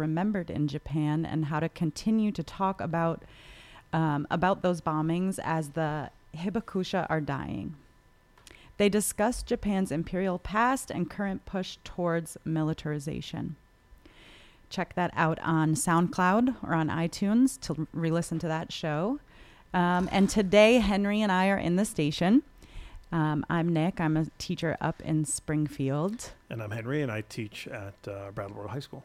remembered in Japan and how to continue to talk about um, about those bombings as the hibakusha are dying. They discuss Japan's imperial past and current push towards militarization. Check that out on SoundCloud or on iTunes to re listen to that show. Um, and today, Henry and I are in the station. Um, I'm Nick. I'm a teacher up in Springfield. And I'm Henry, and I teach at uh, Brattleboro High School.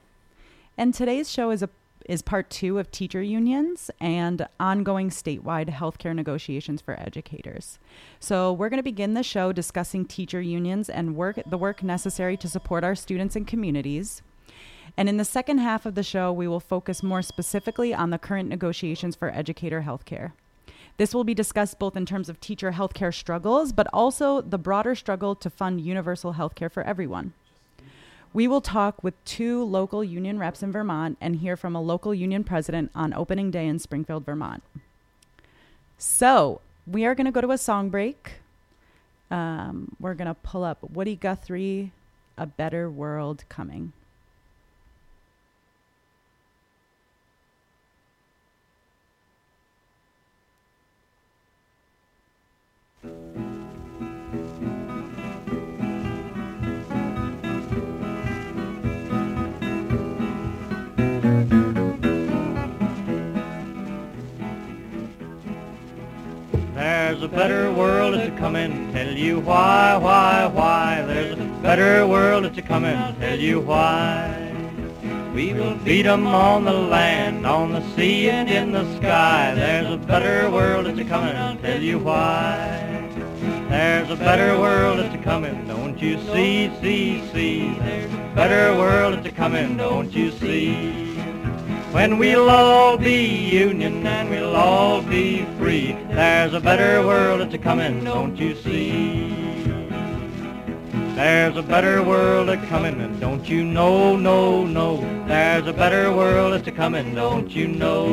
And today's show is a is part two of teacher unions and ongoing statewide healthcare negotiations for educators. So we're going to begin the show discussing teacher unions and work the work necessary to support our students and communities. And in the second half of the show, we will focus more specifically on the current negotiations for educator healthcare. This will be discussed both in terms of teacher healthcare struggles, but also the broader struggle to fund universal healthcare for everyone. We will talk with two local union reps in Vermont and hear from a local union president on opening day in Springfield, Vermont. So, we are going to go to a song break. Um, we're going to pull up Woody Guthrie, A Better World Coming. There's a better world that's a comin', tell you why, why, why. There's a better world that's a comin', tell you why. We will beat 'em on the land, on the sea, and in the sky. There's a better world that's a comin', tell you why. There's a better world that's a comin', don't you see, see, see. There's a better world that's a comin', don't you see. When we'll all be union and we'll all be free, there's a better world that's a comin', don't you see? There's a better world a comin', and don't you know, no, no. There's a better world that's a comin', don't you know?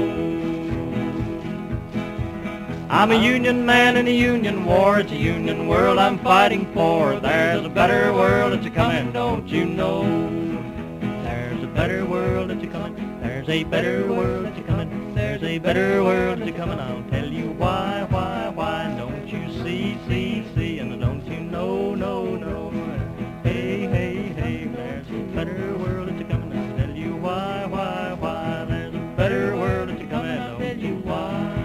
I'm a union man in a union war, it's a union world I'm fighting for. There's a better world that's a comin', don't you know? There's a better world. There's a better world that's a comin'. There's a better world that's a comin'. I'll tell you why, why, why. Don't you see, see, see, and don't you know, no, no. Hey, hey, hey. There's a better world that's a comin'. I'll tell you why, why, why. There's a better world that's a comin'. I'll tell you why.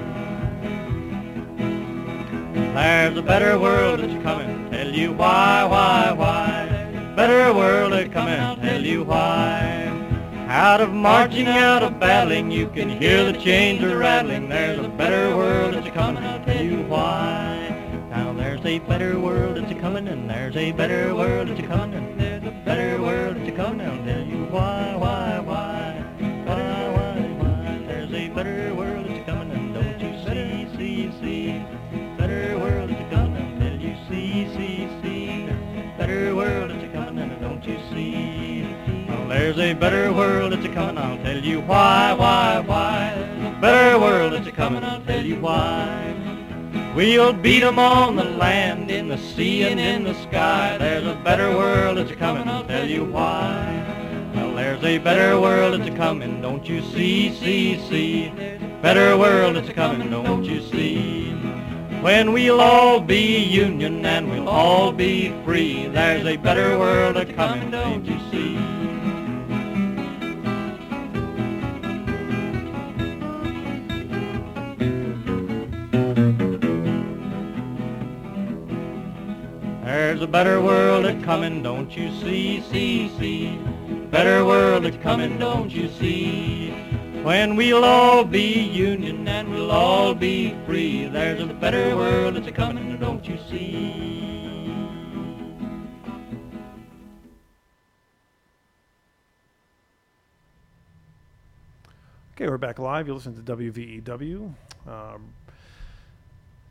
There's a better world that's a comin'. Tell you why, why, why. Better world that's comin'. Tell you why. Out of marching, out of battling, you can hear the chains are rattling. There's a better world that's a comin', I'll tell you why. Now there's a better world that's a comin', and there's a better world that's a comin', and there's a better world that's a comin', I'll tell you why. There's a better world that's a comin', I'll tell you why, why, why. Better world that's a comin', I'll tell you why. We'll beat 'em on the land, in the sea, and in the sky. There's a better world that's a comin', I'll tell you why. Well, there's a better world that's a comin', don't you see, see, see. Better world that's a comin', don't you see. When we'll all be union and we'll all be free, there's a better world a comin', don't you see? There's a better world a comin', don't you see, see, see? Better world a comin', don't you see? When we'll all be union and we'll all be free, there's a better world a comin', don't you see? Okay, we're back live. You listen to WVEW, um,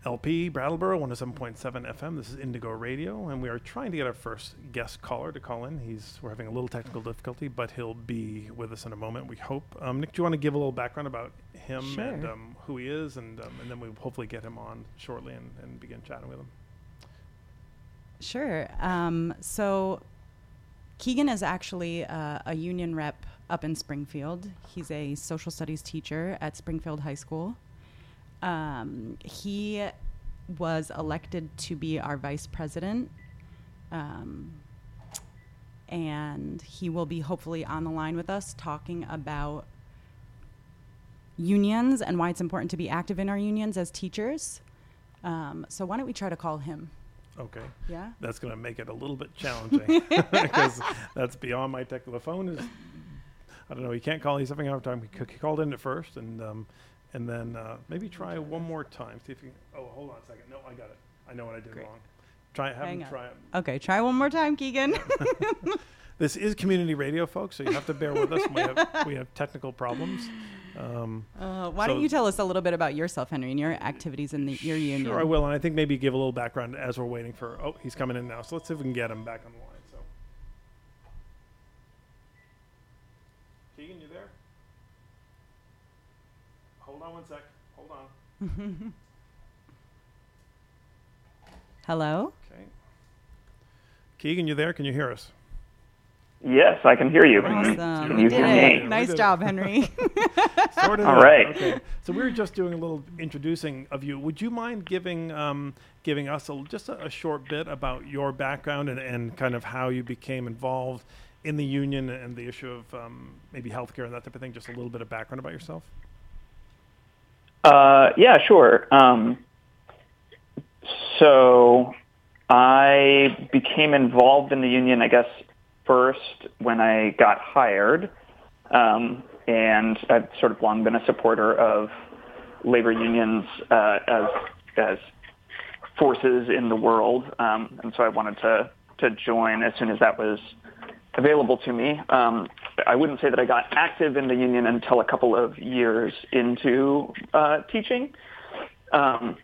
LP, Brattleboro, 107.7 FM. This is Indigo Radio, and we are trying to get our first guest caller to call in. He's We're having a little technical difficulty, but he'll be with us in a moment, we hope. Um, Nick, do you want to give a little background about him Sure. and um, who he is, and, um, and then we'll hopefully get him on shortly and, and begin chatting with him? Sure. Um, so Keegan is actually uh, a union rep up in Springfield. He's a social studies teacher at Springfield High School. Um, he was elected to be our vice president. Um, and he will be hopefully on the line with us talking about unions and why it's important to be active in our unions as teachers. Um, so why don't we try to call him? Okay. Yeah. That's going to make it a little bit challenging because that's beyond my tech. The phone is, I don't know. He can't call. He's having a hard time. He, c- he called in at first, and um, and then uh, maybe try one more time. See if you. Can, Oh, hold on a second. No, I got it. I know what I did Great. wrong. Try have Hang him on. try it. Okay, try one more time, Keegan. This is community radio, folks, so you have to bear with us. We have we have technical problems. Um, Uh, why So- don't you tell us a little bit about yourself, Henry, and your activities in the, your union? Sure, I will, and I think maybe give a little background as we're waiting for. Oh, he's coming in now, so let's see if we can get him back on the line. So, Keegan, you there? Hold on one sec. Hold on. Hello. Okay. Keegan, you there? Can you hear us? Yes, I can hear you. Awesome. Can you hear me? Nice job, Henry. Sort of. All right. Okay. So we were just doing a little introducing of you. Would you mind giving um, giving us a, just a, a short bit about your background and, and kind of how you became involved in the union and the issue of um, maybe healthcare and that type of thing? Just a little bit of background about yourself. Uh, yeah, sure. Um, so I became involved in the union, I guess, first when I got hired. Um, and I've sort of long been a supporter of labor unions uh, as as forces in the world, um, and so I wanted to to join as soon as that was available to me. Um, I wouldn't say that I got active in the union until a couple of years into uh, teaching, um,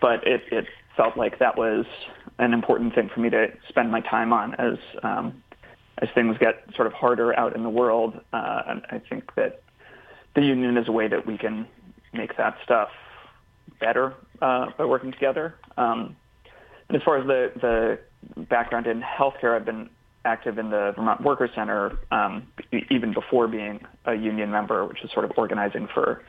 but it, it felt like that was an important thing for me to spend my time on as um, as things get sort of harder out in the world. Uh, and I think that the union is a way that we can make that stuff better uh, by working together. Um, and as far as the, the background in healthcare, I've been active in the Vermont Workers Center um, even before being a union member, which is sort of organizing for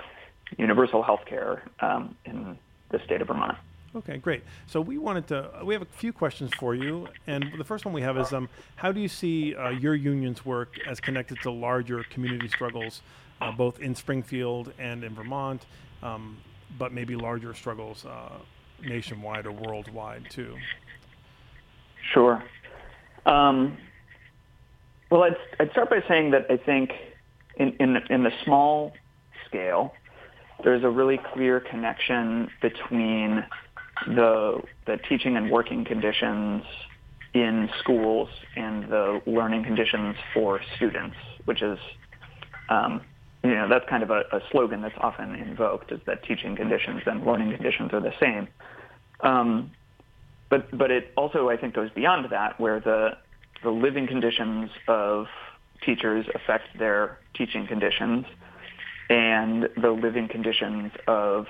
universal healthcare um, in the state of Vermont. Okay, great. So we wanted to. We have a few questions for you, and the first one we have is, um, how do you see uh, your union's work as connected to larger community struggles, uh, both in Springfield and in Vermont, um, but maybe larger struggles uh, nationwide or worldwide too? Sure. Um, well, I'd, I'd start by saying that I think in, in, the, in the small scale, there's a really clear connection between the, the teaching and working conditions in schools and the learning conditions for students, which is, um, you know, that's kind of a, a slogan that's often invoked is that teaching conditions and learning conditions are the same. Um, but but it also I think goes beyond that, where the the living conditions of teachers affect their teaching conditions, and the living conditions of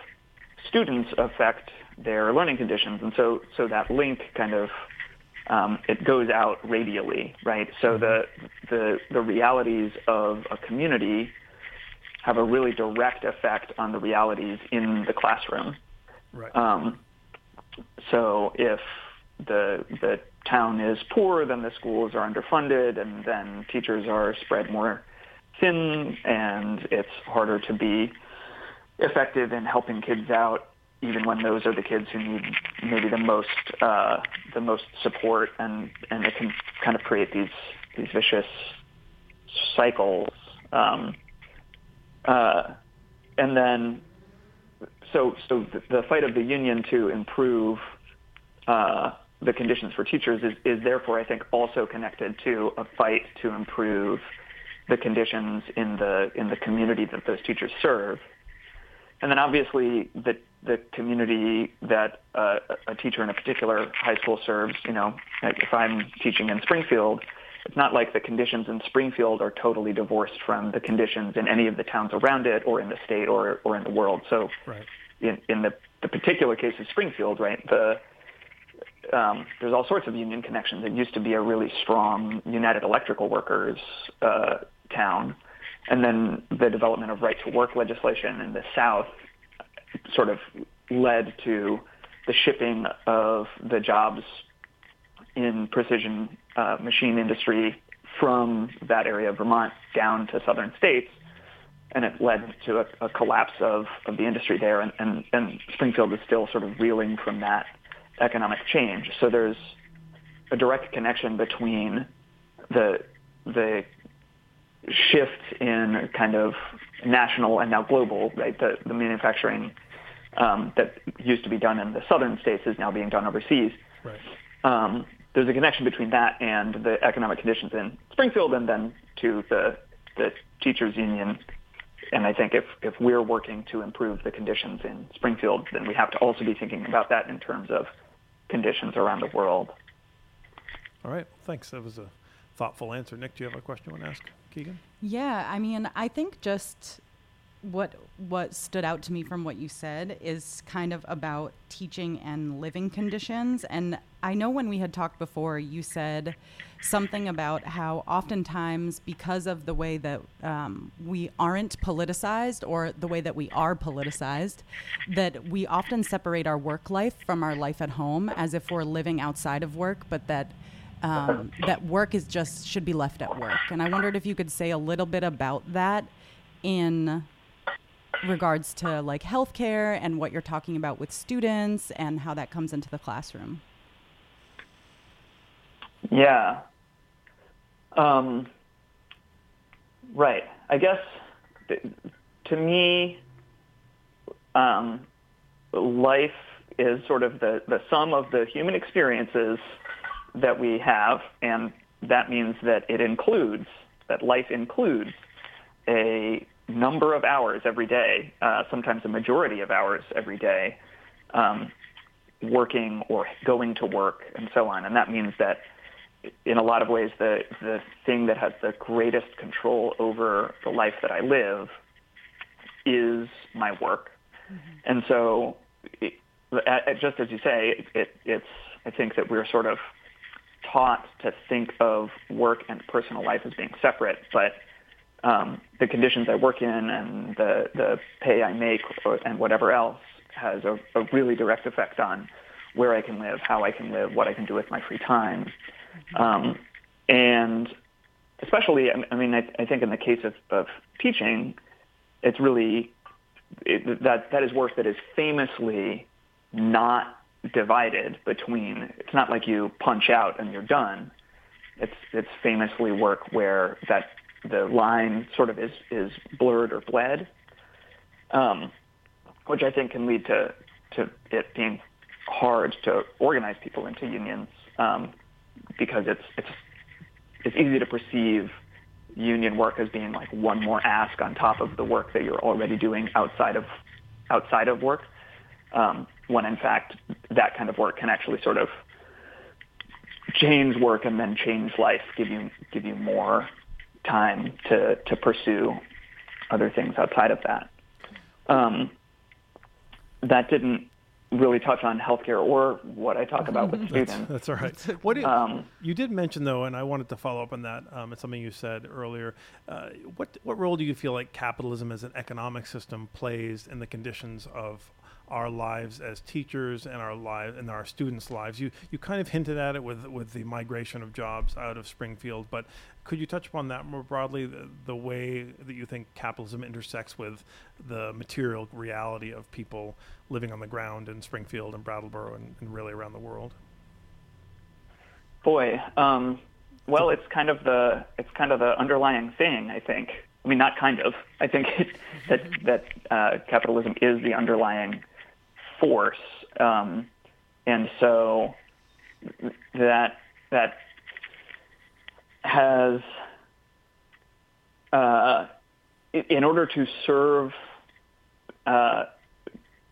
students affect their learning conditions, and so so that link kind of um, it goes out radially, right? So the the the realities of a community have a really direct effect on the realities in the classroom. Right. Um, so if the the town is poor, then the schools are underfunded, and then teachers are spread more thin, and it's harder to be effective in helping kids out, even when those are the kids who need maybe the most uh, the most support, and and it can kind of create these these vicious cycles. Um, uh, and then so so the, fight of the union to improve uh, the conditions for teachers is, is therefore I think also connected to a fight to improve the conditions in the in the community that those teachers serve. And then obviously the the community that uh, a teacher in a particular high school serves, you know, if I'm teaching in Springfield, it's not like the conditions in Springfield are totally divorced from the conditions in any of the towns around it or in the state or, or in the world. So Right. In, in the, the particular case of Springfield, right, the, um, there's all sorts of union connections. It used to be a really strong United Electrical Workers uh, town. And then the development of right to work legislation in the South sort of led to the shipping of the jobs in precision uh, machine industry from that area of Vermont down to southern states. And it led to a, a collapse of, of the industry there. And, and, and Springfield is still sort of reeling from that economic change. So there's a direct connection between the the shift in kind of national and now global, right? The, the manufacturing um, that used to be done in the southern states is now being done overseas. Right. Um, there's a connection between that and the economic conditions in Springfield, and then to the the teachers union. And I think if if we're working to improve the conditions in Springfield, then we have to also be thinking about that in terms of conditions around the world. All right. Thanks. That was a thoughtful answer. Nick, do you have a question you want to ask Keegan? Yeah, I mean, I think just what what stood out to me from what you said is kind of about teaching and living conditions and I know when we had talked before you said something about how oftentimes because of the way that um, we aren't politicized or the way that we are politicized that we often separate our work life from our life at home as if we're living outside of work but that um, that work is just should be left at work and I wondered if you could say a little bit about that in regards to like healthcare and what you're talking about with students and how that comes into the classroom. Yeah. Um, right. I guess to me, um, life is sort of the, the sum of the human experiences that we have, and that means that it includes, that life includes a number of hours every day, uh, sometimes a majority of hours every day, um, working or going to work and so on. And that means that in a lot of ways, the, the thing that has the greatest control over the life that I live is my work. Mm-hmm. And so, it, just as you say, it, it's, I think that we're sort of taught to think of work and personal life as being separate, but um, the conditions I work in and the, the pay I make or, and whatever else has a, a really direct effect on where I can live, how I can live, what I can do with my free time. Um, and especially, I mean, I, I think in the case of, of teaching, it's really it, that that is work that is famously not divided between. It's not like you punch out and you're done. It's it's famously work where that the line sort of is, is blurred or bled, um, which I think can lead to, to it being hard to organize people into unions um, because it's, it's, it's easy to perceive union work as being like one more ask on top of the work that you're already doing outside of, outside of work, um, when in fact that kind of work can actually sort of change work and then change life, give you, give you more time to, to pursue other things outside of that. Um, that didn't really touch on healthcare or what I talk about with students. That's, that's all right. What did, um, you did mention though, and I wanted to follow up on that. Um, it's something you said earlier. Uh, what what role do you feel like capitalism as an economic system plays in the conditions of our lives as teachers and our lives and our students' lives. You you kind of hinted at it with with the migration of jobs out of Springfield, but could you touch upon that more broadly? The, the way that you think capitalism intersects with the material reality of people living on the ground in Springfield and Brattleboro and, and really around the world. Boy, um, well, it's kind of the it's kind of the underlying thing. I think. I mean, not kind of. I think it, that that uh, capitalism is the underlying force, um, and so that that has, uh, in order to serve uh,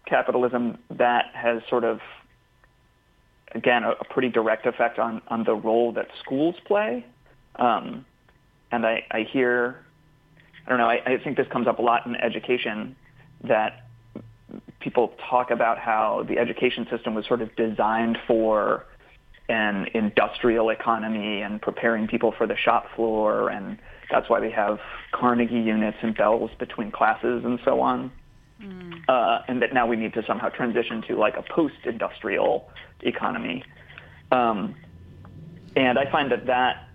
capitalism, that has sort of again a, a, pretty direct effect on on the role that schools play. Um, and I, I hear, I don't know, I, I think this comes up a lot in education that people talk about how the education system was sort of designed for an industrial economy and preparing people for the shop floor, and that's why we have Carnegie units and bells between classes and so on. Mm. Uh, and that now we need to somehow transition to like a post-industrial economy. Um, and I find that that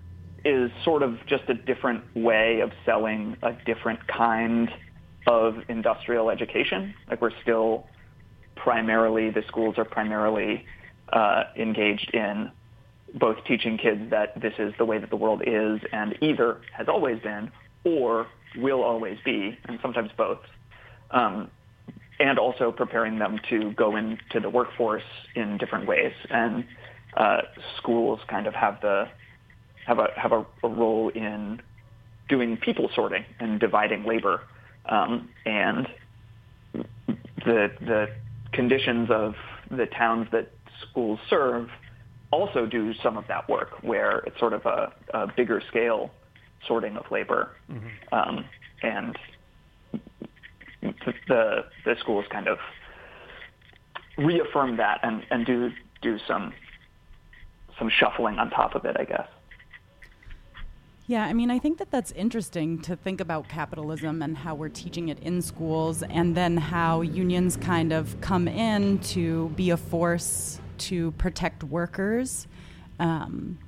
is sort of just a different way of selling a different kind of industrial education. Like we're still primarily, the schools are primarily uh, engaged in both teaching kids that this is the way that the world is and either has always been or will always be, and sometimes both. Um, and also preparing them to go into the workforce in different ways. And uh, schools kind of have the have a have a, a, role in doing people sorting and dividing labor, um, and the the conditions of the towns that schools serve also do some of that work, where it's sort of a, a bigger scale sorting of labor, mm-hmm. um, and the the schools kind of reaffirm that and, and do do some some shuffling on top of it, I guess. Yeah, I mean, I think that that's interesting to think about capitalism and how we're teaching it in schools, and then how unions kind of come in to be a force to protect workers. Um,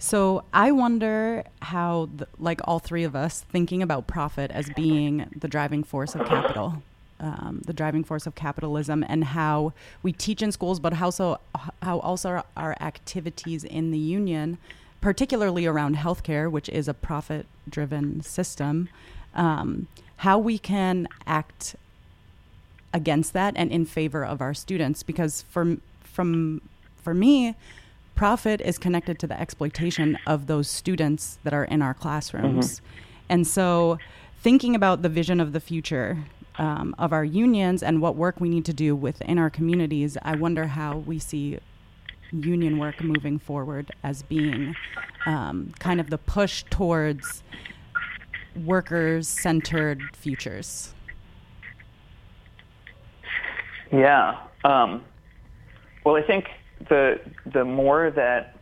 so I wonder how, the, like all three of us, thinking about profit as being the driving force of capital, um, the driving force of capitalism, and how we teach in schools, but how so, how also our activities in the union, particularly around healthcare, which is a profit-driven system, um, how we can act against that and in favor of our students. Because for from for me, profit is connected to the exploitation of those students that are in our classrooms. Mm-hmm. And so, thinking about the vision of the future um, of our unions and what work we need to do within our communities, I wonder how we see union work moving forward as being um, kind of the push towards workers centered futures. Yeah. Um, well, I think the the more that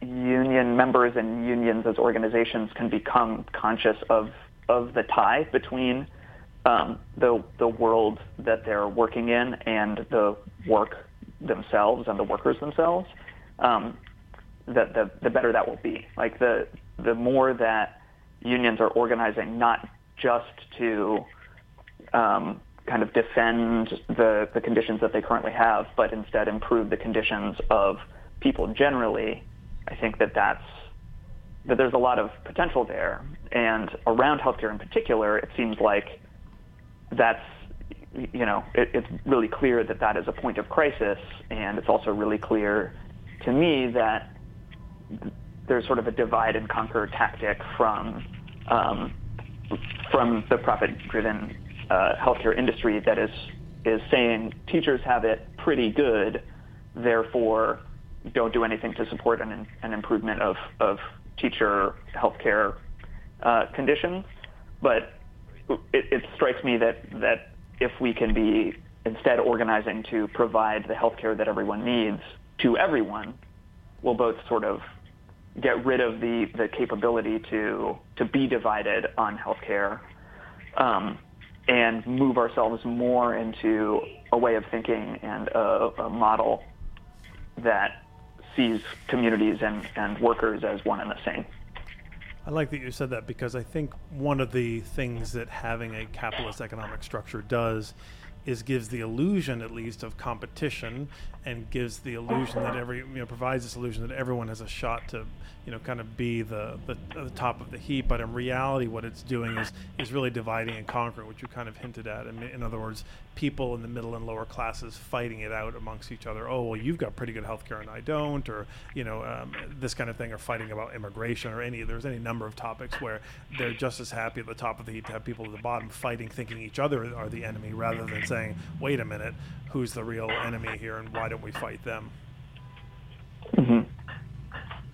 union members and unions as organizations can become conscious of of the tie between um, the the world that they're working in and the work themselves and the workers themselves, um, the, the the better that will be. Like the the more that unions are organizing, not just to um, kind of defend the, the conditions that they currently have, but instead improve the conditions of people generally, I think that that's that there's a lot of potential there. And around healthcare in particular, it seems like that's you know it, it's really clear that that is a point of crisis, and it's also really clear to me that there's sort of a divide and conquer tactic from um, from the profit-driven uh, healthcare industry that is is saying teachers have it pretty good, therefore don't do anything to support an, an improvement of, of teacher healthcare uh, conditions. But it, it strikes me that that if we can be instead organizing to provide the healthcare that everyone needs to everyone, we'll both sort of get rid of the, the capability to to be divided on healthcare um, and move ourselves more into a way of thinking and a, a model that sees communities and, and workers as one and the same. I like that you said that because I think one of the things that having a capitalist economic structure does is gives the illusion at least of competition and gives the illusion that every you know provides this illusion that everyone has a shot to you know kind of be the, the, the top of the heap but in reality what it's doing is is really dividing and conquering which you kind of hinted at. In, in other words people in the middle and lower classes fighting it out amongst each other. Oh well you've got pretty good health care and I don't or you know um, this kind of thing or fighting about immigration or any there's any number of topics where they're just as happy at the top of the heap to have people at the bottom fighting thinking each other are the enemy rather than saying wait a minute who's the real enemy here and why don't we fight them? Mm-hmm.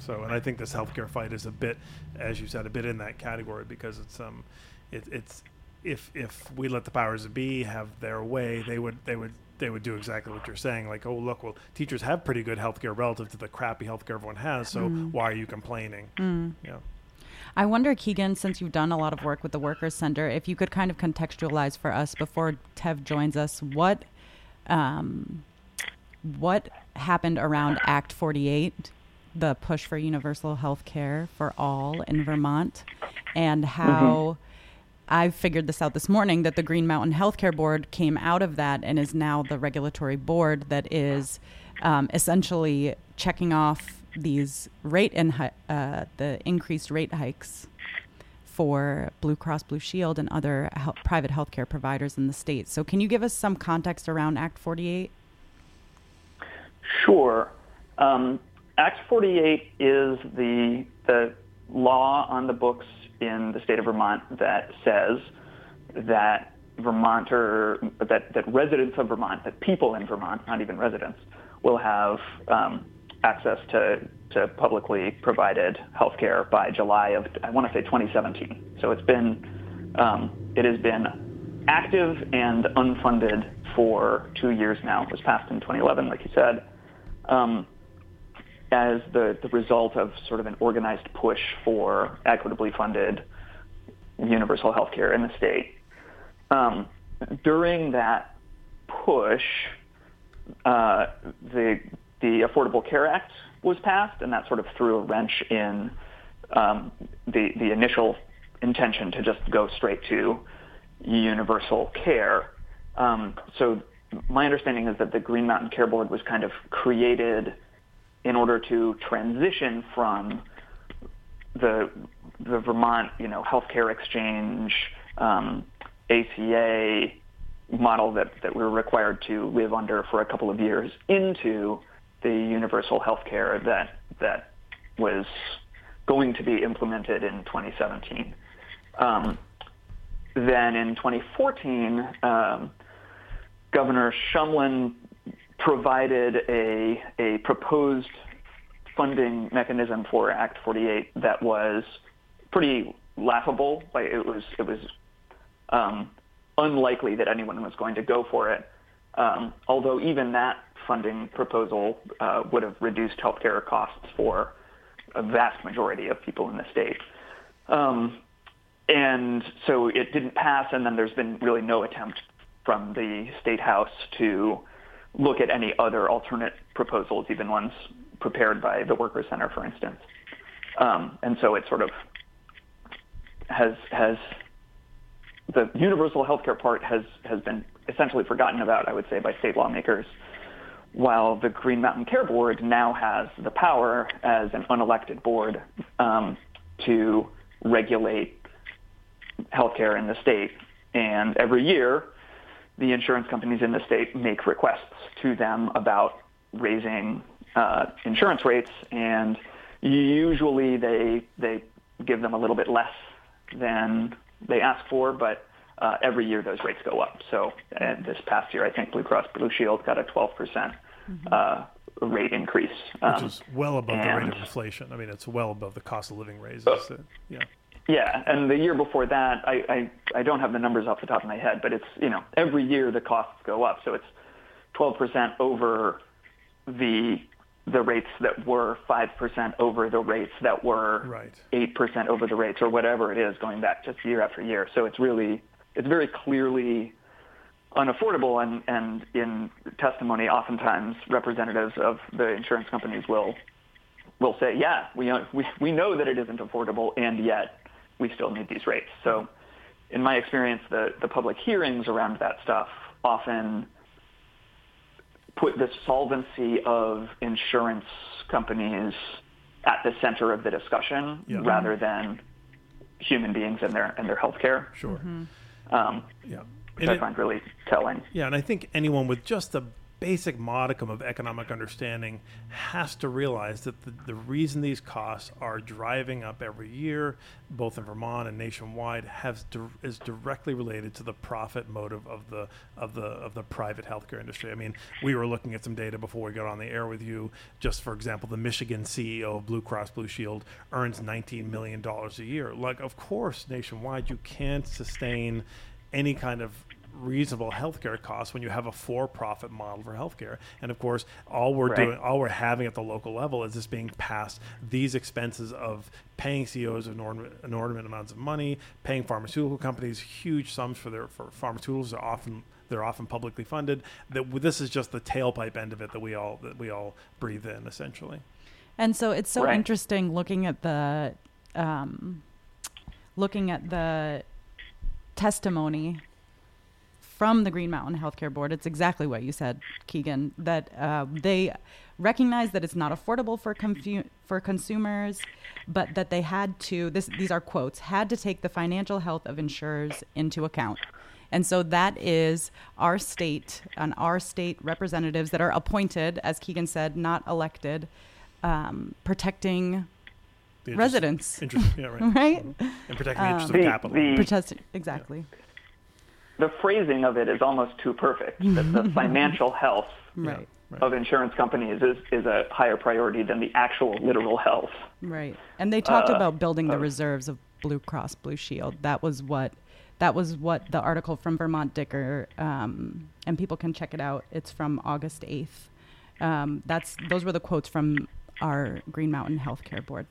So, and I think this healthcare fight is a bit, as you said, a bit in that category because it's um, it, it's if if we let the powers that be have their way, they would they would they would do exactly what you're saying. Like, oh, look, well, teachers have pretty good healthcare relative to the crappy healthcare everyone has. So why are you complaining? Yeah. I wonder, Keegan, since you've done a lot of work with the Workers Center, if you could kind of contextualize for us before Tev joins us what um, what happened around Act 48, the push for universal health care for all in Vermont, and how I figured this out this morning that the Green Mountain Healthcare Board came out of that and is now the regulatory board that is um, essentially checking off these rate and hi- uh, the increased rate hikes for Blue Cross Blue Shield and other hel- private healthcare providers in the state. So, can you give us some context around Act 48? Sure. Um, Act 48 is the the law on the books in the state of Vermont that says that Vermonter that that residents of Vermont, that people in Vermont, not even residents, will have um, access to to publicly provided health care by July of I want to say 2017. So it's been um, it has been active and unfunded for two years now. It was passed in 2011, like you said um, as the, the result of sort of an organized push for equitably funded universal health care in the state. Um, during that push, uh, the, the Affordable Care Act was passed, and that sort of threw a wrench in um, the, the initial intention to just go straight to universal care. Um, so my understanding is that the Green Mountain Care Board was kind of created in order to transition from the the Vermont, you know, healthcare exchange, um, ACA model that, that we were required to live under for a couple of years into the universal healthcare that that was going to be implemented in 2017. Um, then in 2014, um, Governor Shumlin provided a, a proposed funding mechanism for Act 48 that was pretty laughable. Like it was, it was um, unlikely that anyone was going to go for it. Um, although even that funding proposal uh, would have reduced healthcare costs for a vast majority of people in the state. Um, and so it didn't pass, and then there's been really no attempt from the state house to look at any other alternate proposals, even ones prepared by the Workers Center, for instance. Um, and so it sort of has has the universal healthcare part has has been essentially forgotten about, I would say, by state lawmakers. While the Green Mountain Care Board now has the power as an unelected board um, to regulate healthcare in the state, and every year the insurance companies in the state make requests to them about raising uh, insurance rates, and usually they they give them a little bit less than they ask for, but uh, every year those rates go up. So uh, this past year, I think Blue Cross Blue Shield got a 12 percent uh, rate increase, um, Which is well above the rate of inflation. I mean, it's well above the cost of living raises. That- yeah. Yeah, and the year before that, I, I I don't have the numbers off the top of my head, but it's you know every year the costs go up, so it's 12% over the the rates that were 5% over the rates that were Right. 8% over the rates or whatever it is going back just year after year. So it's really it's very clearly unaffordable and and in testimony oftentimes representatives of the insurance companies will will say, yeah, we, we, we know that it isn't affordable, and yet we still need these rates. So in my experience, the, the public hearings around that stuff often put the solvency of insurance companies at the center of the discussion Yeah. rather than human beings and their and their health care, Sure. um, Yeah. which And I it- find really telling. Yeah, and I think anyone with just a basic modicum of economic understanding has to realize that the, the reason these costs are driving up every year, both in Vermont and nationwide, has di- is directly related to the profit motive of the of the of the private healthcare industry. I mean, we were looking at some data before we got on the air with you. Just for example, the Michigan CEO of Blue Cross Blue Shield earns 19 million dollars a year. Like, of course, nationwide, you can't sustain any kind of reasonable healthcare costs when you have a for-profit model for healthcare. And of course, all we're Right. doing, all we're having at the local level is just being passed these expenses of paying CEOs inordinate, inordinate amounts of money, paying pharmaceutical companies huge sums for their for pharmaceuticals are often they're often publicly funded. That this is just the tailpipe end of it that we all that we all breathe in essentially. And so it's so Right. interesting looking at the um, looking at the testimony from the Green Mountain Healthcare Board. It's exactly what you said, Keegan. That uh, they recognize that it's not affordable for confu- for consumers, but that they had to. This these are quotes had to take the financial health of insurers into account. And so that is our state and our state representatives that are appointed, as Keegan said, not elected, um, protecting The interest- residents, Interest, yeah, right. right? And protecting the interests The- of capital. the- Protest exactly, The phrasing of it is almost too perfect. That the financial health right, of insurance companies is, is a higher priority than the actual literal health. right. And they talked Uh, about building the uh, reserves of Blue Cross Blue Shield. That was what that was what the article from Vermont Digger, um, and people can check it out. It's from August eighth. Um, that's those were the quotes from our Green Mountain Healthcare Board.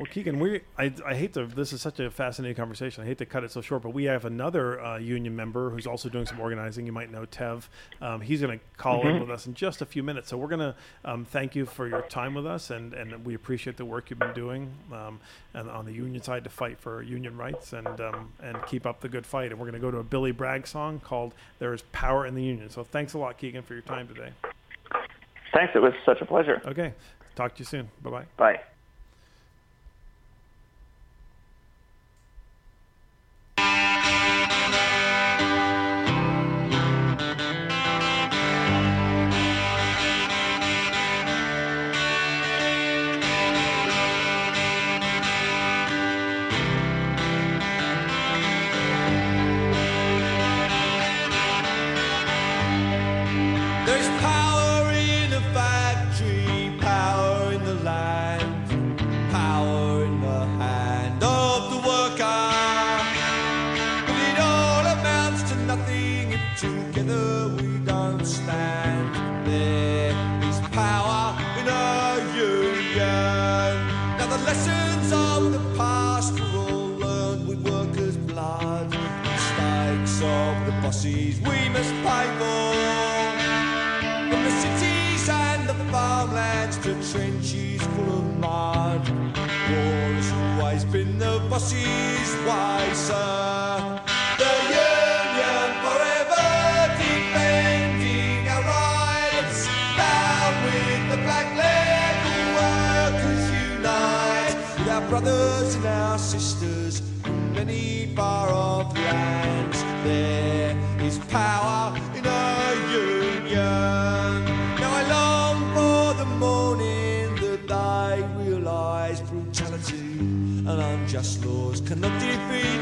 Well, Keegan, we I, I hate to. This is such a fascinating conversation. I hate to cut it so short, but we have another uh, union member who's also doing some organizing. You might know Tev. Um, he's going to call in with us in just a few minutes. So we're going to um, thank you for your time with us, and, and we appreciate the work you've been doing um, and on the union side to fight for union rights and um, and keep up the good fight. And we're going to go to a Billy Bragg song called "There Is Power in the Union." So thanks a lot, Keegan, for your time today. Thanks. It was such a pleasure. Okay, talk to you soon. Bye bye bye.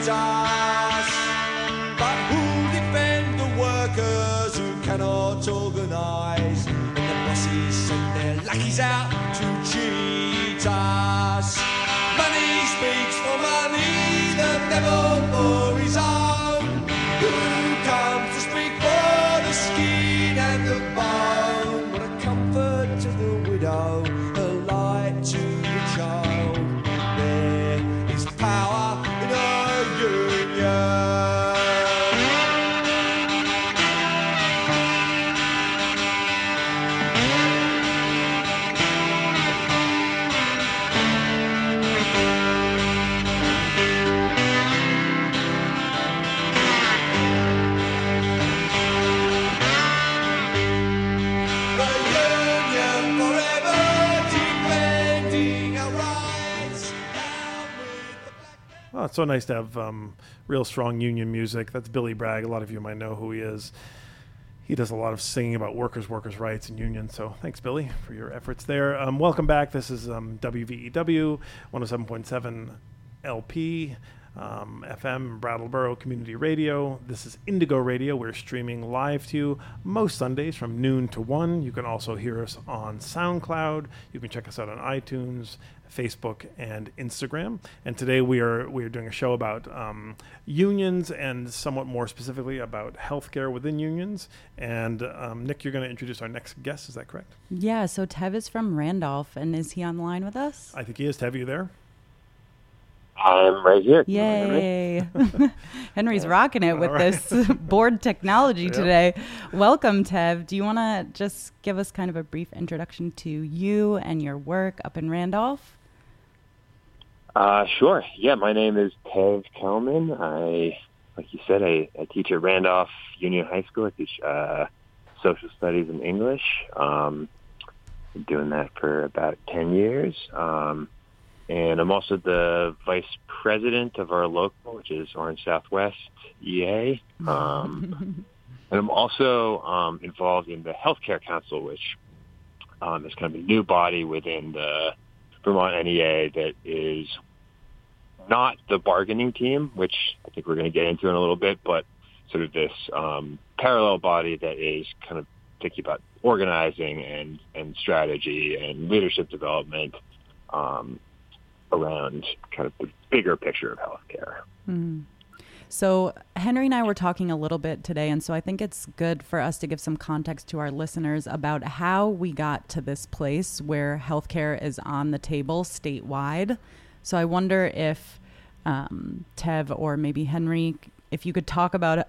Us. But who'll defend the workers who cannot organise? And the bosses send their lackeys out so nice to have um, real strong union music. That's Billy Bragg. A lot of you might know who he is. He does a lot of singing about workers, workers' rights, and unions. So thanks, Billy, for your efforts there. Um, welcome back. This is um, WVEW 107.7 LP. Um, FM, Brattleboro Community Radio. This is Indigo Radio. We're streaming live to you most Sundays from noon to 1. You can also hear us on SoundCloud. You can check us out on iTunes, Facebook, and Instagram. And today we are we are doing a show about um, unions and somewhat more specifically about healthcare within unions. And um, Nick, you're going to introduce our next guest. Is that correct? Yeah. So Tev is from Randolph, and is he on the line with us? I think he is. Tev, you there? I'm right here. Yay. Henry's rocking it with right. this board technology Yep. today. Welcome, Tev. Do you want to just give us kind of a brief introduction to you and your work up in Randolph? Uh, sure. Yeah, my name is Tev Kelman. I, like you said, I, I teach at Randolph Union High School. I teach uh, social studies and English. Um, been doing that for about 10 years. Um, and I'm also the vice president of our local, which is Orange Southwest EA. Um, and I'm also um, involved in the Healthcare Council, which um, is kind of a new body within the Vermont NEA that is not the bargaining team, which I think we're going to get into in a little bit, but sort of this um, parallel body that is kind of thinking about organizing and, and strategy and leadership development um, around kind of the bigger picture of healthcare. Hmm. So, Henry and I were talking a little bit today, and so I think it's good for us to give some context to our listeners about how we got to this place where healthcare is on the table statewide. So, I wonder if um, Tev or maybe Henry, if you could talk about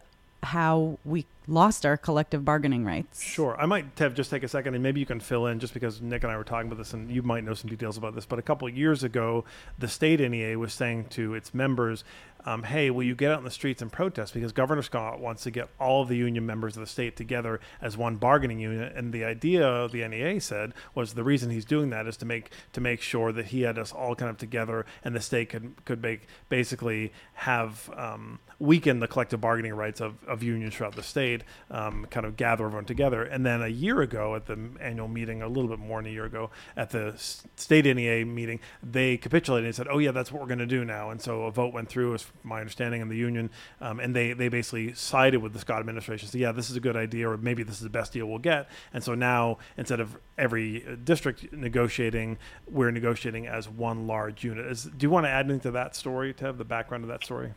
how we lost our collective bargaining rights. Sure. I might, Tev, just take a second and maybe you can fill in just because Nick and I were talking about this and you might know some details about this. But a couple of years ago, the state NEA was saying to its members, um, hey, will you get out in the streets and protest? Because Governor Scott wants to get all of the union members of the state together as one bargaining unit. And the idea, the NEA said, was the reason he's doing that is to make to make sure that he had us all kind of together and the state could could make basically have um, weaken the collective bargaining rights of, of unions throughout the state, um, kind of gather everyone together. And then a year ago at the annual meeting, a little bit more than a year ago at the state NEA meeting, they capitulated and said, "Oh yeah, that's what we're going to do now." And so a vote went through, as my understanding, in the union, um, and they they basically sided with the Scott administration. So yeah, this is a good idea, or maybe this is the best deal we'll get. And so now instead of every uh, district negotiating, we're negotiating as one large unit. Is, do you want to add anything to that story, Tev? The background of that story?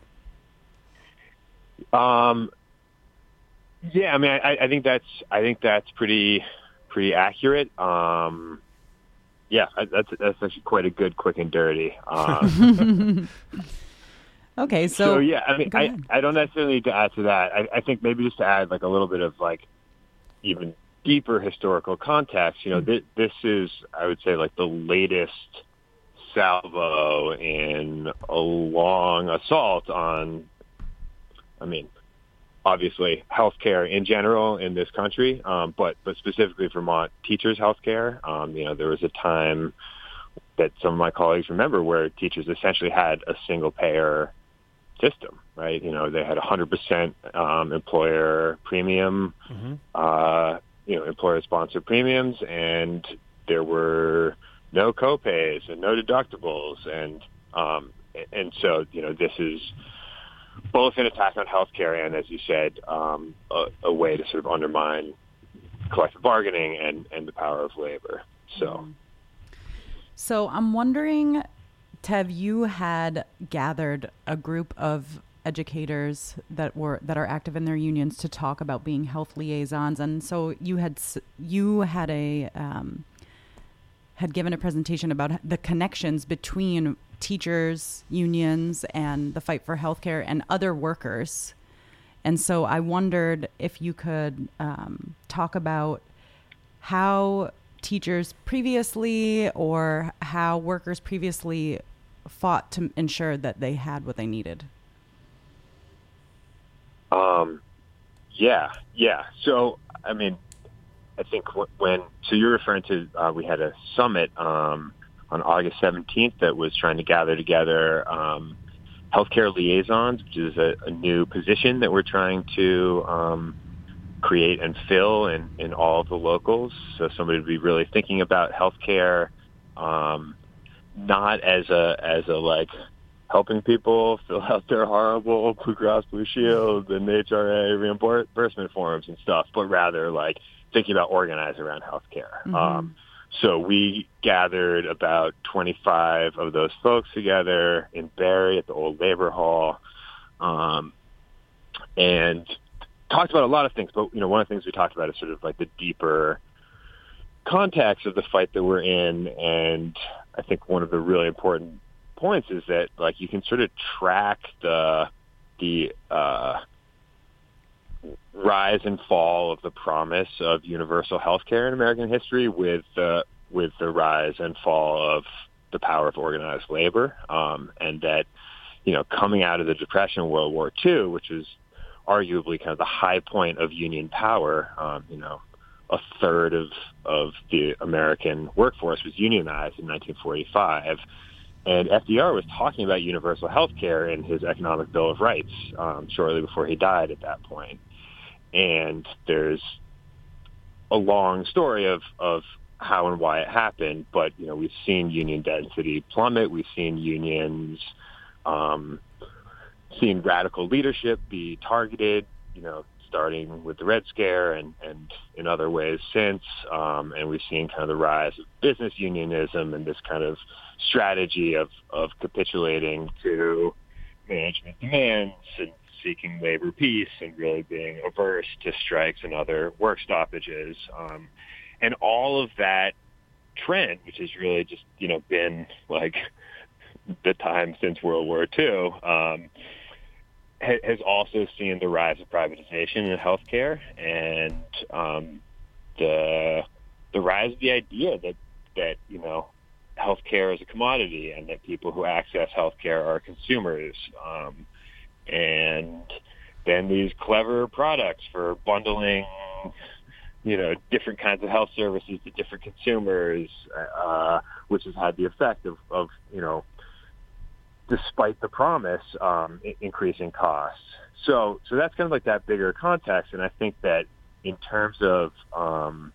Um, yeah, I mean, I, I think that's I think that's pretty pretty accurate. Um, yeah, that's that's actually quite a good quick and dirty. Um, Okay, so, so, yeah, I mean, I. I don't necessarily need to add to that. I, I think maybe just to add like a little bit of like even deeper historical context. You know, Mm-hmm. thi- this is I would say like the latest salvo in a long assault on. I mean, obviously healthcare in general in this country, um, but but specifically Vermont teachers' healthcare. Um, you know, there was a time that some of my colleagues remember where teachers essentially had a single payer system, right? You know, they had 100% um, employer premium, Mm-hmm. uh, you know, employer-sponsored premiums, and there were no copays and no deductibles, and um, and so you know, this is both an attack on healthcare and, as you said, um, a, a way to sort of undermine collective bargaining and and the power of labor. So. So I'm wondering, Tev, you had gathered a group of educators that were that are active in their unions to talk about being health liaisons, and so you had you had a um, had given a presentation about the connections between teachers unions and the fight for healthcare and other workers. And so I wondered if you could um, talk about how teachers previously or how workers previously fought to ensure that they had what they needed. Um, yeah, yeah. So, I mean, I think when so you're referring to uh, we had a summit um, on August 17th that was trying to gather together um, healthcare liaisons, which is a, a new position that we're trying to um, create and fill in, in all of the locals. So somebody would be really thinking about healthcare, um, not as a as a like helping people fill out their horrible Blue Cross Blue Shield and HRA reimbursement forms and stuff, but rather like thinking about organizing around healthcare. Mhm. Um, so we gathered about 25 of those folks together in Barre at the old labor hall, um, and talked about a lot of things. But you know, one of the things we talked about is sort of like the deeper context of the fight that we're in, and I think one of the really important points is that like you can sort of track the the uh, rise and fall of the promise of universal health care in American history with the with the rise and fall of the power of organized labor, um, and that you know coming out of the Depression, World War II, which was arguably kind of the high point of union power, um, you know, a third of of the American workforce was unionized in 1945. And FDR was talking about universal health care in his Economic Bill of Rights um, shortly before he died at that point and there's a long story of of how and why it happened. But you know, we've seen union density plummet. We've seen unions, um, seen radical leadership be targeted. You know, starting with the Red Scare and and in other ways since. Um, and we've seen kind of the rise of business unionism and this kind of strategy of of capitulating to management demands and seeking labor peace and really being averse to strikes and other work stoppages. Um, and all of that trend, which has really just, you know, been like the time since World War II, um, ha- has also seen the rise of privatization in healthcare and um, the the rise of the idea that that you know healthcare is a commodity and that people who access healthcare are consumers. Um, and then these clever products for bundling, you know, different kinds of health services to different consumers, uh, which has had the effect of, of you know, despite the promise, um, increasing costs. So, so that's kind of like that bigger context, and I think that in terms of um,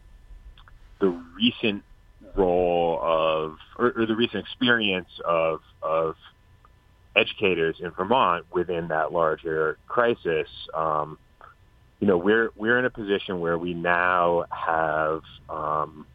the recent role of, or, or the recent experience of of educators in Vermont within that larger crisis, um, you know, we're we're in a position where we now have um,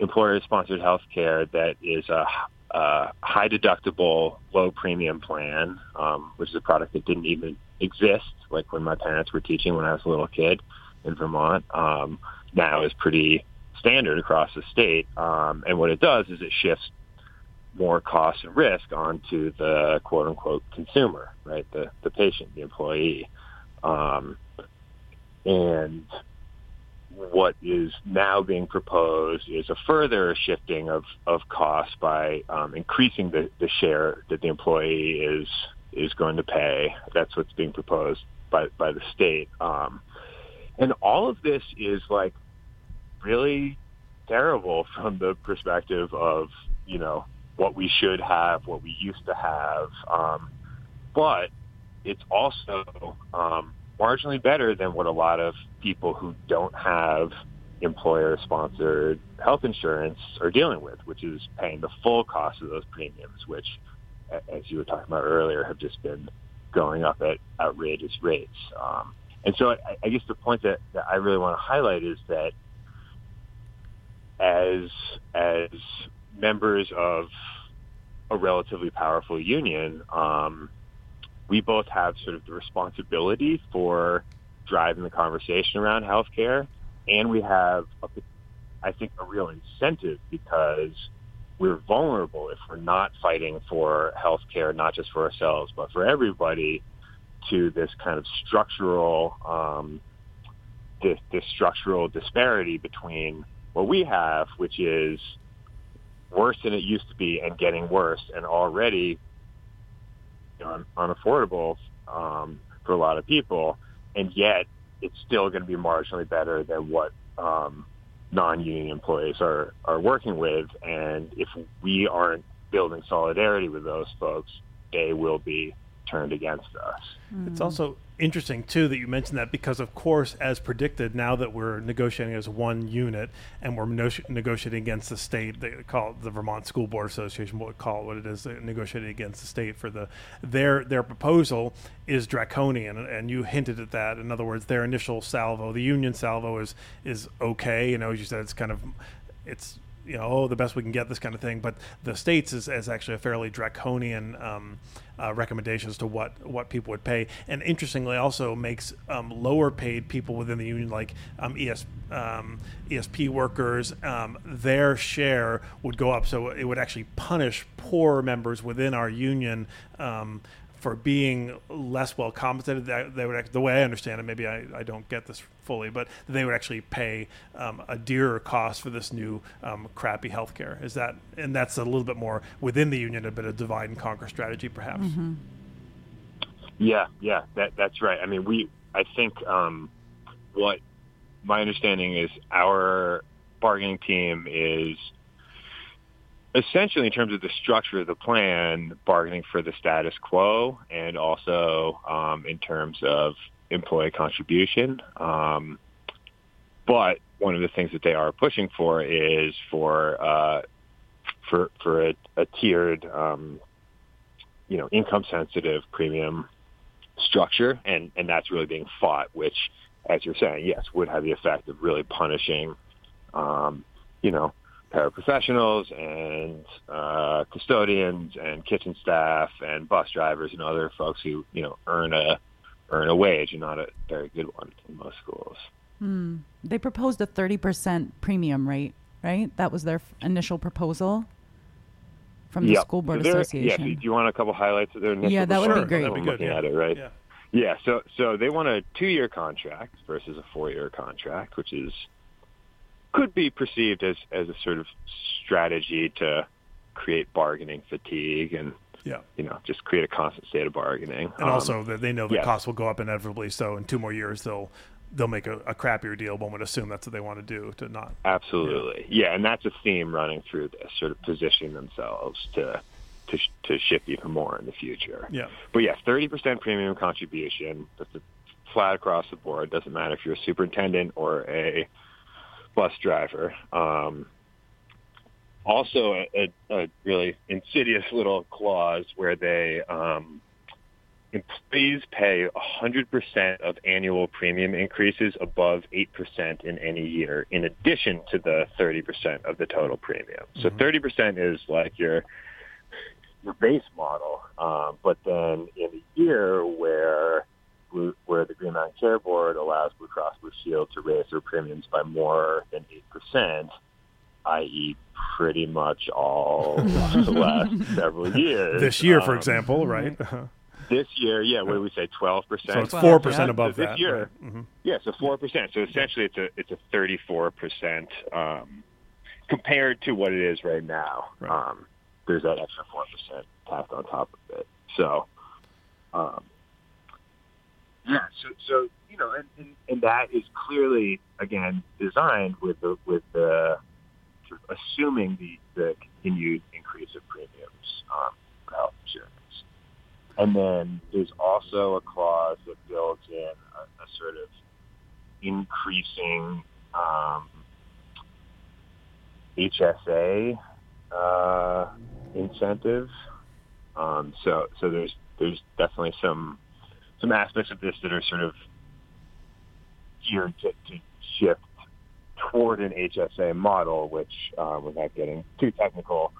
employer-sponsored health care that is a, a high deductible, low premium plan, um, which is a product that didn't even exist like when my parents were teaching when I was a little kid in Vermont. Um, now is pretty standard across the state, um, and what it does is it shifts more cost and risk onto the quote unquote consumer, right? The the patient, the employee. Um, and what is now being proposed is a further shifting of, of costs by um, increasing the, the share that the employee is is going to pay. That's what's being proposed by by the state. Um, and all of this is like really terrible from the perspective of you know what we should have, what we used to have. Um, but it's also um, marginally better than what a lot of people who don't have employer-sponsored health insurance are dealing with, which is paying the full cost of those premiums, which, as you were talking about earlier, have just been going up at outrageous rates. Um, and so I, I guess the point that, that I really want to highlight is that as as members of a relatively powerful union, um, we both have sort of the responsibility for driving the conversation around healthcare, and we have, a, I think, a real incentive because we're vulnerable if we're not fighting for healthcare, not just for ourselves but for everybody, to this kind of structural, um, this, this structural disparity between what we have, which is worse than it used to be and getting worse and already you know, unaffordable um, for a lot of people, and yet it's still going to be marginally better than what um, non-union employees are are working with. And if we aren't building solidarity with those folks, they will be turned against us. It's also interesting too that you mentioned that because, of course, as predicted, now that we're negotiating as one unit and we're no- negotiating against the state, they call it the Vermont School Board Association. What call it what it is, negotiating against the state for the their their proposal is draconian, and you hinted at that. In other words, their initial salvo, the union salvo, is is okay. You know, as you said, it's kind of it's you know oh, the best we can get this kind of thing. But the states is, is actually a fairly draconian um, uh, recommendations to what what people would pay. And interestingly also makes um, lower paid people within the union like um, ES, um, ESP workers um, their share would go up. So it would actually punish poor members within our union um, for being less well compensated, that they would the way I understand it. Maybe I, I don't get this fully, but they would actually pay um, a dearer cost for this new um, crappy healthcare. Is that and that's a little bit more within the union, a bit of divide and conquer strategy, perhaps. Yeah, yeah, that that's right. I mean, we I think um, what my understanding is our bargaining team is essentially in terms of the structure of the plan, bargaining for the status quo, and also um, in terms of employee contribution. Um, but one of the things that they are pushing for is for uh, for for a, a tiered, um, you know, income sensitive premium structure, and and that's really being fought, which, as you're saying, yes, would have the effect of really punishing, um, you know, paraprofessionals and uh, custodians and kitchen staff and bus drivers and other folks who you know earn a earn a wage and not a very good one in most schools. They proposed a 30% premium rate, right? That was their f- initial proposal from the Yep. School Board So there- Association. Yeah, do you want a couple highlights of their initial Yeah, that would be great. That'd be good. looking Yeah. at it, right? Yeah. Yeah, so so they want a two-year contract versus a four-year contract, which is could be perceived as as a sort of strategy to create bargaining fatigue and Yeah. you know just create a constant state of bargaining. And Um, also that they know the yeah. costs will go up inevitably. So in two more years, they'll they'll make a, a crappier deal. One would assume that's what they want to do to not. Absolutely, yeah. and that's a theme running through this, sort of positioning themselves to to to shift even more in the future. Yeah. But yes, thirty percent premium contribution. That's a flat across the board. Doesn't matter if you're a superintendent or a bus driver. Um, also, a, a, a really insidious little clause where they um, employees pay 100% of annual premium increases above 8% in any year, in addition to the 30% of the total premium. So 30% is like your your base model, um, but then in a year where Blue, where the Green Mountain Care Board allows Blue Cross Blue Shield to raise their premiums by more than 8%, i.e., pretty much all the last several years. This year, for um, example, right? this year, yeah, what do we say, twelve percent? so it's 4% yeah. above this that. year. right. Mhm. Yeah, so four percent. So essentially, it's a it's a thirty four percent um, compared to what it is right now. Right. Um, there's that extra four percent tacked on top of it. So, um, yeah, so so you know, and, and, and that is clearly again designed with the with the sort of assuming the the continued increase of premiums um, for health insurance. And then there's also a clause that builds in a, a sort of increasing um, HSA uh, incentive. Um, so so there's there's definitely some some aspects of this that are sort of geared to, to shift toward an HSA model, which uh, without getting too technical,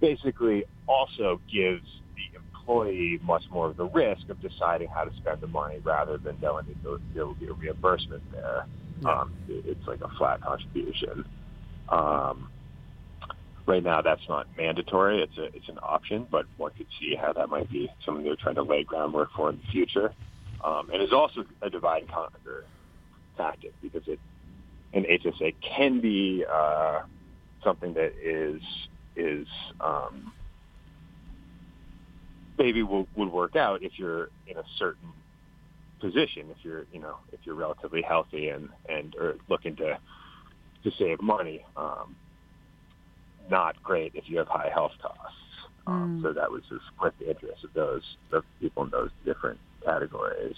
basically also gives the employee much more of the risk of deciding how to spend the money rather than knowing that there- will be a reimbursement there. Um, it's like a flat contribution. Um, right now, that's not mandatory; it's a it's an option, but one could see how that might be something they're trying to lay groundwork for in the future. Um, and it's also a divide and conquer tactic because it an HSA can be uh, something that is is um, maybe will, would work out if you're in a certain position. If you're you know if you're relatively healthy and and are looking to to save money. Um, not great if you have high health costs. Um, So that was to split the interests of those of people in those different categories.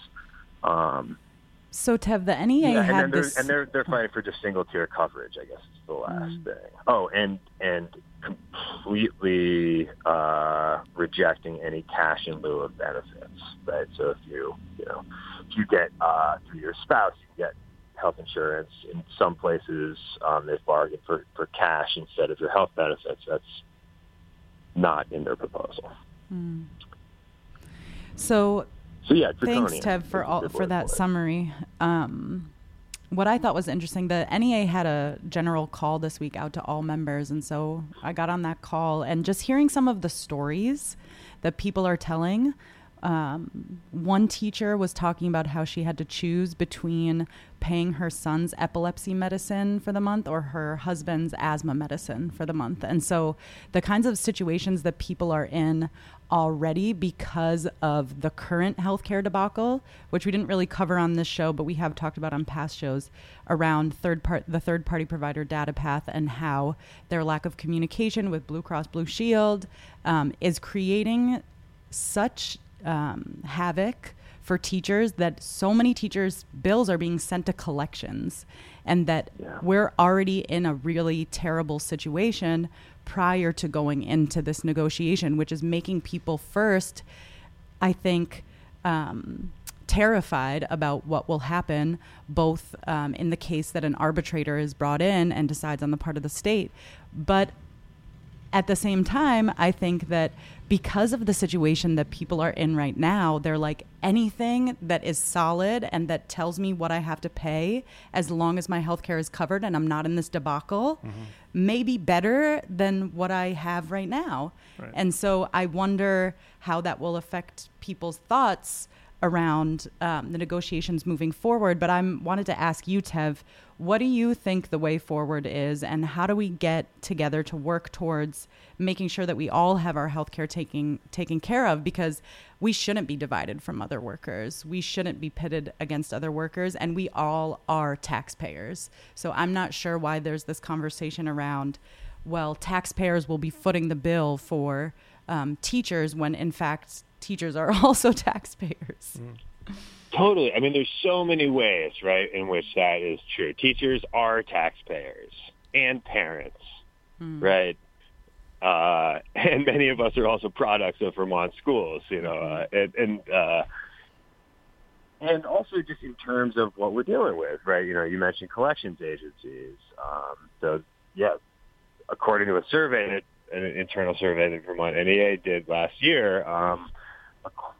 Um, So Tev, the NEA yeah, and had they're, this. and they're they're fighting for just single tier coverage. I guess is the last Mm. thing. Oh, and and completely uh, rejecting any cash in lieu of benefits. Right. So if you you know if you get uh, through your spouse, you get health insurance. In some places, um, they've bargained for for cash instead of your health benefits. That's not in their proposal. Hmm. so So yeah, Thanks, Tev, for all for that it. summary. Um, what I thought was interesting, the NEA had a general call this week out to all members, and so I got on that call and just hearing some of the stories that people are telling. Um, one teacher was talking about how she had to choose between paying her son's epilepsy medicine for the month or her husband's asthma medicine for the month. And so the kinds of situations that people are in already because of the current healthcare debacle, which we didn't really cover on this show, but we have talked about on past shows around third part the third party provider Datapath and how their lack of communication with Blue Cross Blue Shield um, is creating such um, havoc for teachers that so many teachers' bills are being sent to collections, and that Yeah. we're already in a really terrible situation prior to going into this negotiation, which is making people first, I think, um, terrified about what will happen, both um, in the case that an arbitrator is brought in and decides on the part of the state, but at the same time, I think that because of the situation that people are in right now, they're like anything that is solid and that tells me what I have to pay as long as my healthcare is covered and I'm not in this debacle may be better than what I have right now. Right. And so I wonder how that will affect people's thoughts around um, the negotiations moving forward. But I wanted to ask you, Tev, what do you think the way forward is, and how do we get together to work towards making sure that we all have our healthcare taking taken care of? Because we shouldn't be divided from other workers. We shouldn't be pitted against other workers, and we all are taxpayers. So I'm not sure why there's this conversation around, well, taxpayers will be footing the bill for um, teachers when in fact teachers are also taxpayers. Totally. I mean, there's so many ways, right, in which that is true. Teachers are taxpayers and parents, right? Uh, and many of us are also products of Vermont schools, you know, uh, and, and uh, and also just in terms of what we're dealing with, right? You know, you mentioned collections agencies. Um, so, yeah, according to a survey, an internal survey that Vermont NEA did last year, um,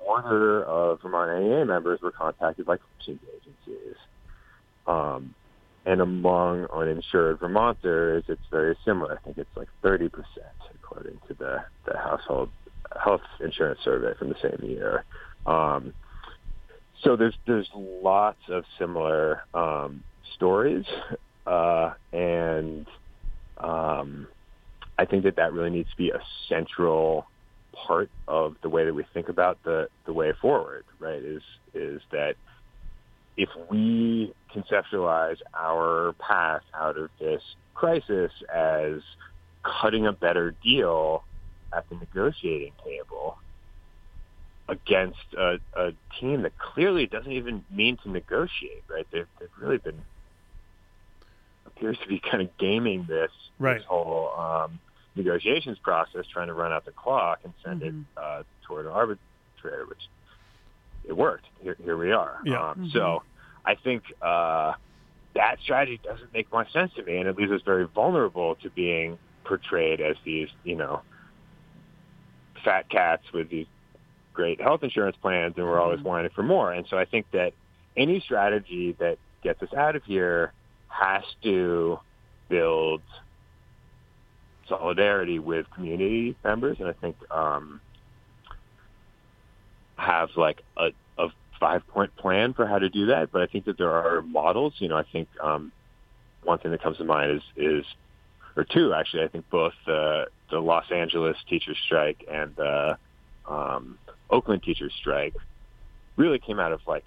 quarter of Vermont NEA members were contacted by collections agencies. Um, and among uninsured Vermonters, it's very similar. I think it's like 30%, according to the, the household health insurance survey from the same year. Um, so there's there's lots of similar um, stories, uh, and um, I think that that really needs to be a central part of the way that we think about the the way forward. Right? Is is that if we conceptualize our path out of this crisis as cutting a better deal at the negotiating table against a, a team that clearly doesn't even mean to negotiate, right? They've, they've really been appears to be kind of gaming this, Right. this whole um, negotiations process, trying to run out the clock and send Mhm. it uh, toward an arbitrator, which it worked. Here, here we are. Yeah. Um, So I think uh, that strategy doesn't make much sense to me, and it leaves us very vulnerable to being portrayed as these, you know, fat cats with these great health insurance plans, and we're always whining for more. And so I think that any strategy that gets us out of here has to build solidarity with community members, and I think um, have like a, a five point plan for how to do that. But I think that there are models. You know, I think um, one thing that comes to mind is is or two actually. I think both the the Los Angeles teachers strike and the um, Oakland teachers strike really came out of like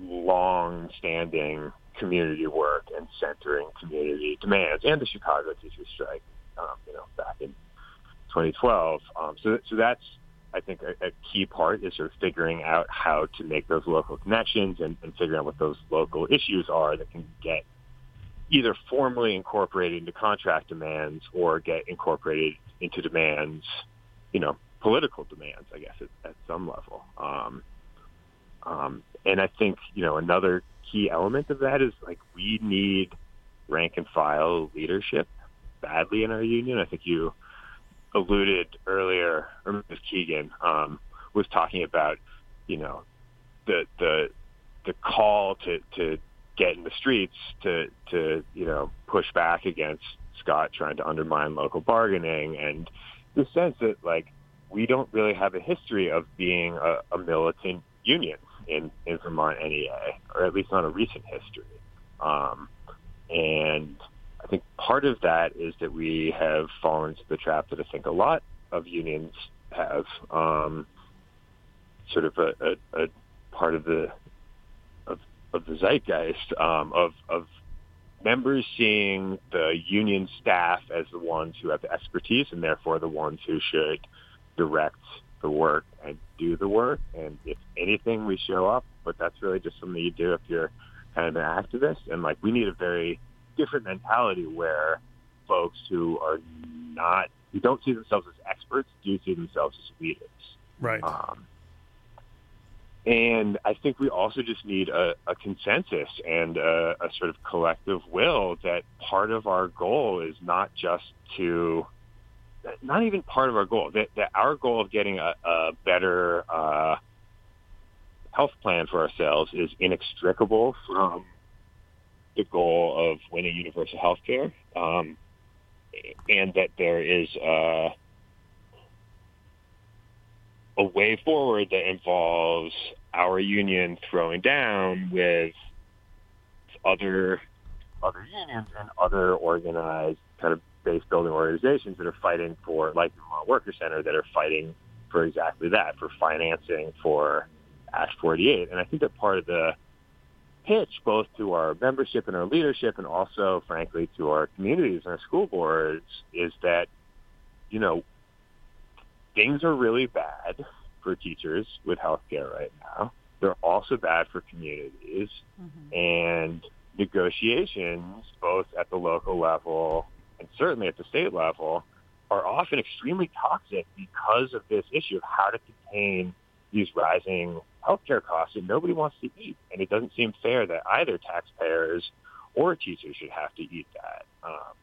long standing community work and centering community demands and the Chicago teachers strike, um, you know, back in 2012. Um, so, so that's I think a, a key part is sort of figuring out how to make those local connections and, and figuring out what those local issues are that can get either formally incorporated into contract demands or get incorporated into demands, you know, political demands, I guess, at, at some level. Um, um, and I think, you know, another key element of that is like we need rank and file leadership badly in our union. I think you alluded earlier, or Ms. Keegan um, was talking about, you know, the the the call to to get in the streets to to you know push back against Scott trying to undermine local bargaining and the sense that like we don't really have a history of being a, a militant union in in Vermont NEA, or at least not a recent history. Um, and I think part of that is that we have fallen into the trap that I think a lot of unions have, um, sort of a, a, a part of the of, of the zeitgeist um, of of members seeing the union staff as the ones who have the expertise and therefore the ones who should direct the work and do the work. And if anything, we show up, but that's really just something you do if you're kind of an activist. And like we need a very different mentality where folks who are not who don't see themselves as experts do see themselves as leaders. Right. Um, and I think we also just need a, a consensus and a, a sort of collective will that part of our goal is not just to, not even part of our goal, that, that our goal of getting a, a better uh, health plan for ourselves is inextricable from the goal of winning universal health care, um, and that there is uh, a way forward that involves our union throwing down with other other unions and other organized kind of base building organizations that are fighting for, like the Vermont Worker Center, that are fighting for exactly that, for financing for Act 48. And I think that part of the pitch, both to our membership and our leadership, and also, frankly, to our communities and our school boards, is that, you know, things are really bad for teachers with healthcare right now. They're also bad for communities. Mm-hmm. And negotiations, both at the local level and certainly at the state level, are often extremely toxic because of this issue of how to contain these rising healthcare costs that nobody wants to eat. And it doesn't seem fair that either taxpayers or teachers should have to eat that. Um,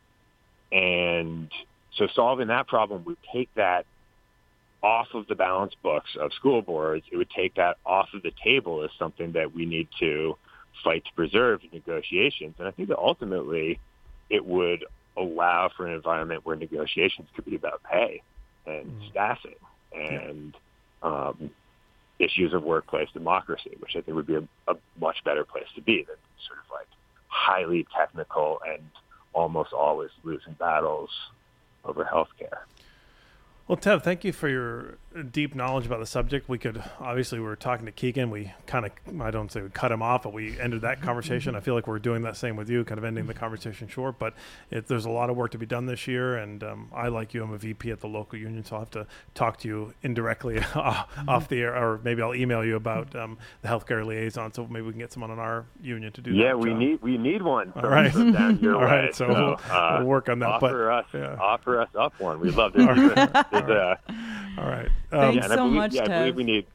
and so solving that problem would take that off of the balance books of school boards. It would take that off of the table as something that we need to fight to preserve in negotiations. And I think that ultimately it would allow for an environment where negotiations could be about pay and mm. staffing and um, issues of workplace democracy, which I think would be a, a much better place to be than sort of like highly technical and almost always losing battles over healthcare. Well, Tev, thank you for your deep knowledge about the subject. We could obviously we were talking to Keegan. We kind of I don't say we cut him off, but we ended that conversation. I feel like we're doing that same with you, kind of ending the conversation short. But it, there's a lot of work to be done this year, and um, I like you. I'm a VP at the local union, so I'll have to talk to you indirectly off the air, or maybe I'll email you about um, the healthcare liaison. So maybe we can get someone on our union to do yeah, that. we job. need we need one. All right, all way. So, so we'll, uh, we'll, work on that. Offer but, us yeah. offer us up one. We'd love to. All right. Um, Thanks yeah, so believe, much, yeah, Tev. I believe we need.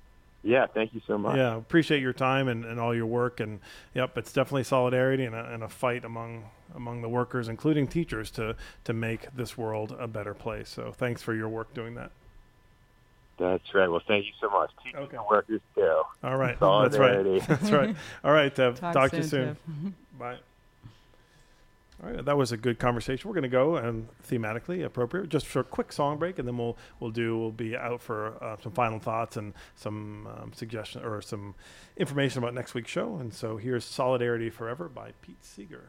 Yeah, thank you so much. Yeah, appreciate your time and, and all your work. And yep, it's definitely solidarity and a, and a fight among among the workers, including teachers, to to make this world a better place. So thanks for your work doing that. That's right. Well, thank you so much. Teachers okay. and workers too. All right. Solidarity. That's right. That's right. All right, Tev. Talk, Talk soon, to you soon. Bye. All right, that was a good conversation. We're going to go and thematically appropriate, just for a quick song break, and then we'll we'll do we'll be out for uh, some final thoughts and some um, suggestion or some information about next week's show. And so here's "Solidarity Forever" by Pete Seeger.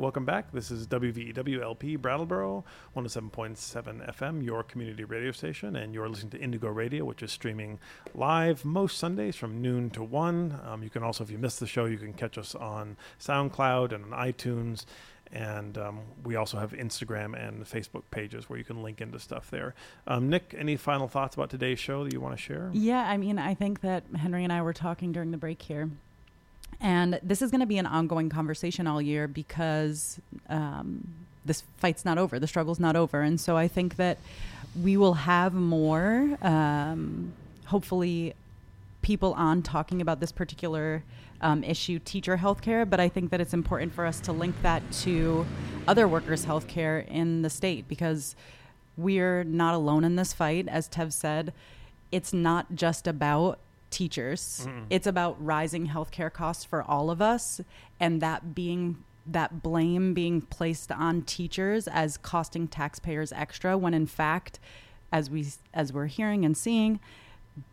Welcome back. This is WVEW LP Brattleboro, 107.7 FM, your community radio station, and you're listening to Indigo Radio, which is streaming live most Sundays from noon to 1. Um, you can also, if you missed the show, you can catch us on SoundCloud and on iTunes. And um, we also have Instagram and Facebook pages where you can link into stuff there. Um, Nick, any final thoughts about today's show that you want to share? Yeah, I mean, I think that Henry and I were talking during the break here. And this is going to be an ongoing conversation all year because um, this fight's not over, the struggle's not over. And so I think that we will have more, um, hopefully, people on talking about this particular um, issue, teacher healthcare. But I think that it's important for us to link that to other workers' healthcare in the state because we're not alone in this fight. As Tev said, it's not just about teachers. It's about rising healthcare costs for all of us, and that being that blame being placed on teachers as costing taxpayers extra when in fact as we as we're hearing and seeing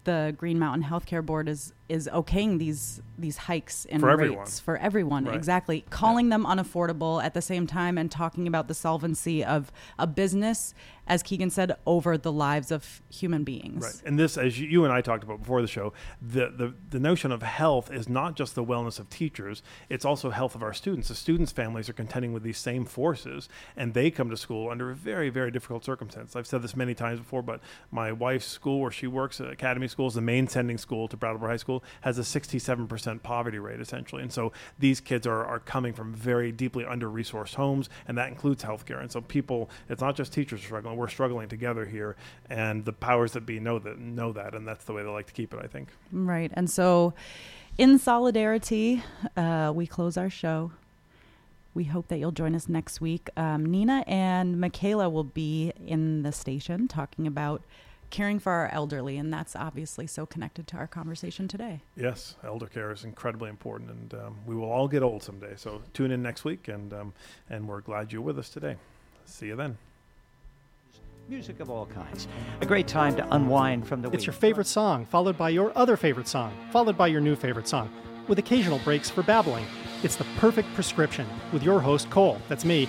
the Green Mountain Healthcare Board is is okaying these these hikes in For rates everyone. for everyone Right. exactly calling them unaffordable at the same time and talking about the solvency of a business as Keegan said over the lives of human beings Right. And this, as you, and I talked about before the show, the, the, the notion of health is not just the wellness of teachers, it's also health of our students. The students' families are contending with these same forces, and they come to school under a very, very difficult circumstances. I've said this many times before, but my wife's school, where she works at Academy School, is the main sending school to Brattleboro High School, has a 67% poverty rate, essentially. And so these kids are, are coming from very deeply under resourced homes, and that includes healthcare. And so people, it's not just teachers struggling, we're struggling together here, and the powers that be know that, know that, and that's the way they like to keep it, I think. Right. And so, in solidarity, uh, we close our show. We hope that you'll join us next week. Um, Nina and Michaela will be in the station talking about caring for our elderly, and that's obviously so connected to our conversation today. Yes, elder care is incredibly important, and um, we will all get old someday. So tune in next week, and um, and we're glad you're with us today. See you then. Music of all kinds. A great time to unwind from the week. It's your favorite song, followed by your other favorite song, followed by your new favorite song, with occasional breaks for babbling. It's the perfect prescription with your host, Cole, that's me,